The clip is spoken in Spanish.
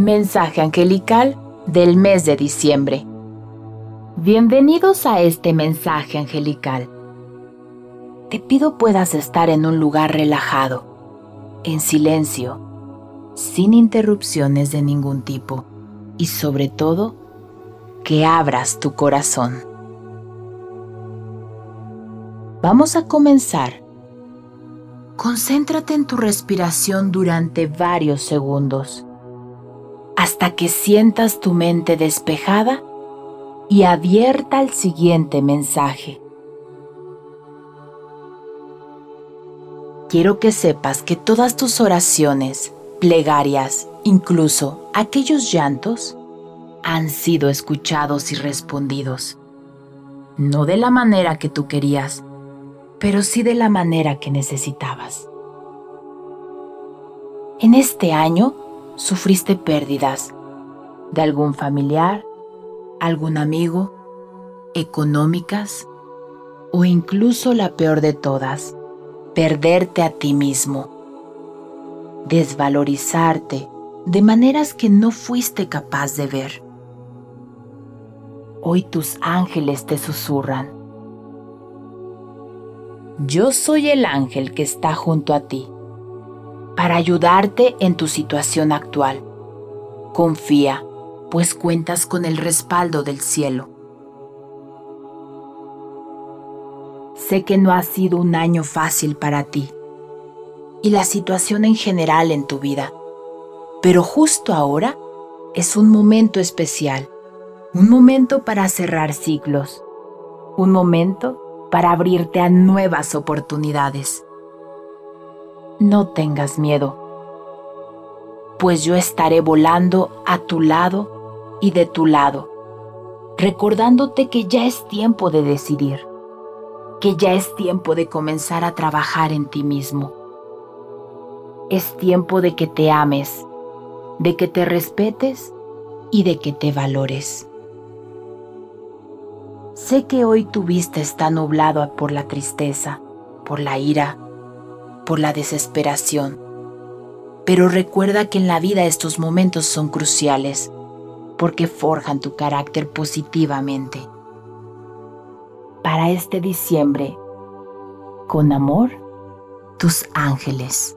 Mensaje angelical del mes de diciembre. Bienvenidos a este mensaje angelical. Te pido puedas estar en un lugar relajado, en silencio, sin interrupciones de ningún tipo y sobre todo que abras tu corazón. Vamos a comenzar. Concéntrate en tu respiración durante varios segundos hasta que sientas tu mente despejada y abierta al siguiente mensaje. Quiero que sepas que todas tus oraciones, plegarias, incluso aquellos llantos, han sido escuchados y respondidos. No de la manera que tú querías, pero sí de la manera que necesitabas. En este año, sufriste pérdidas de algún familiar, algún amigo, económicas o incluso la peor de todas, perderte a ti mismo, desvalorizarte de maneras que no fuiste capaz de ver. Hoy tus ángeles te susurran. Yo soy el ángel que está junto a ti para ayudarte en tu situación actual. Confía, pues cuentas con el respaldo del cielo. Sé que no ha sido un año fácil para ti y la situación en general en tu vida, pero justo ahora es un momento especial, un momento para cerrar ciclos, un momento para abrirte a nuevas oportunidades no tengas miedo, pues yo estaré volando a tu lado y de tu lado, recordándote que ya es tiempo de decidir, que ya es tiempo de comenzar a trabajar en ti mismo. Es tiempo de que te ames, de que te respetes y de que te valores. Sé que hoy tu vista está nublada por la tristeza, por la ira, por la desesperación. Pero recuerda que en la vida estos momentos son cruciales porque forjan tu carácter positivamente. Para este diciembre, con amor, tus ángeles.